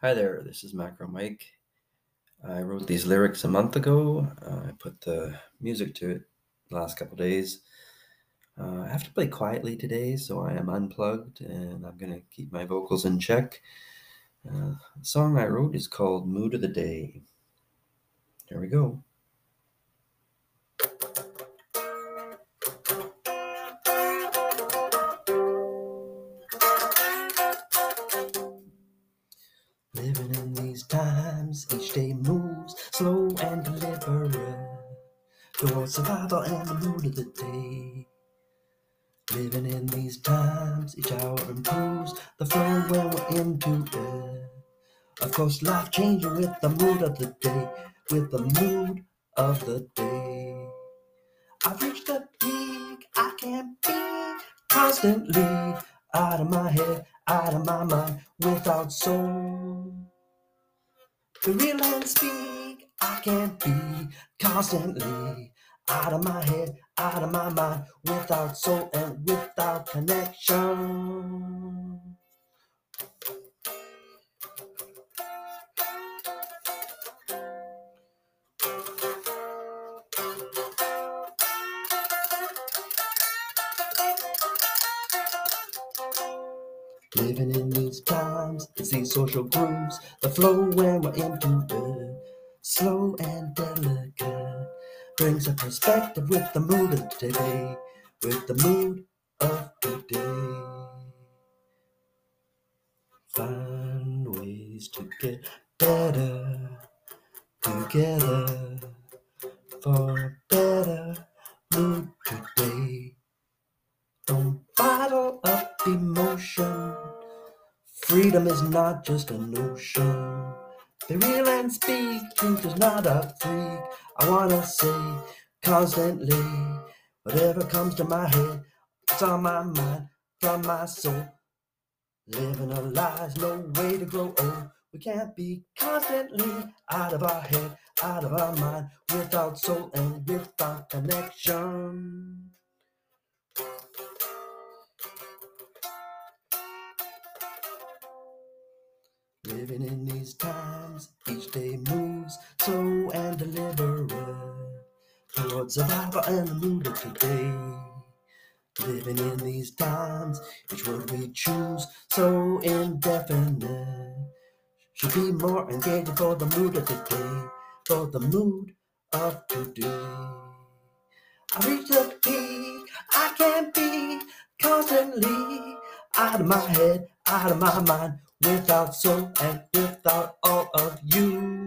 Hi there, this is Macro Mike. I wrote these lyrics a month ago. Uh, I put the music to it the last couple days. Uh, I have to play quietly today, so I am unplugged and I'm going to keep my vocals in check. Uh, the song I wrote is called Mood of the Day. Here we go. Each day moves slow and deliberate towards survival and the mood of the day. Living in these times, each hour improves the flow when we're into it. Of course, life changing with the mood of the day, with the mood of the day. I've reached the peak I can't be constantly out of my head, out of my mind, without soul. To real and speak, I can't be constantly out of my head, out of my mind, without soul and without connection. Living in these times, it's these social grooves, the flow when we're into it. Slow and delicate brings a perspective with the mood of the day, with the mood of the day. Find ways to get better together for Freedom is not just a notion. Be real and speak. Truth is not a freak. I wanna say constantly whatever comes to my head. It's on my mind, from my soul. Living a lie's no way to grow old. We can't be constantly out of our head, out of our mind, without soul and without connection. Living in these times, each day moves slow and deliberate towards survival and the mood of today. Living in these times, each word we choose so indefinite should be more engaging for the mood of today, for the mood of today. I reach the peak, I can't be constantly out of my head, out of my mind, without soul and without all of you.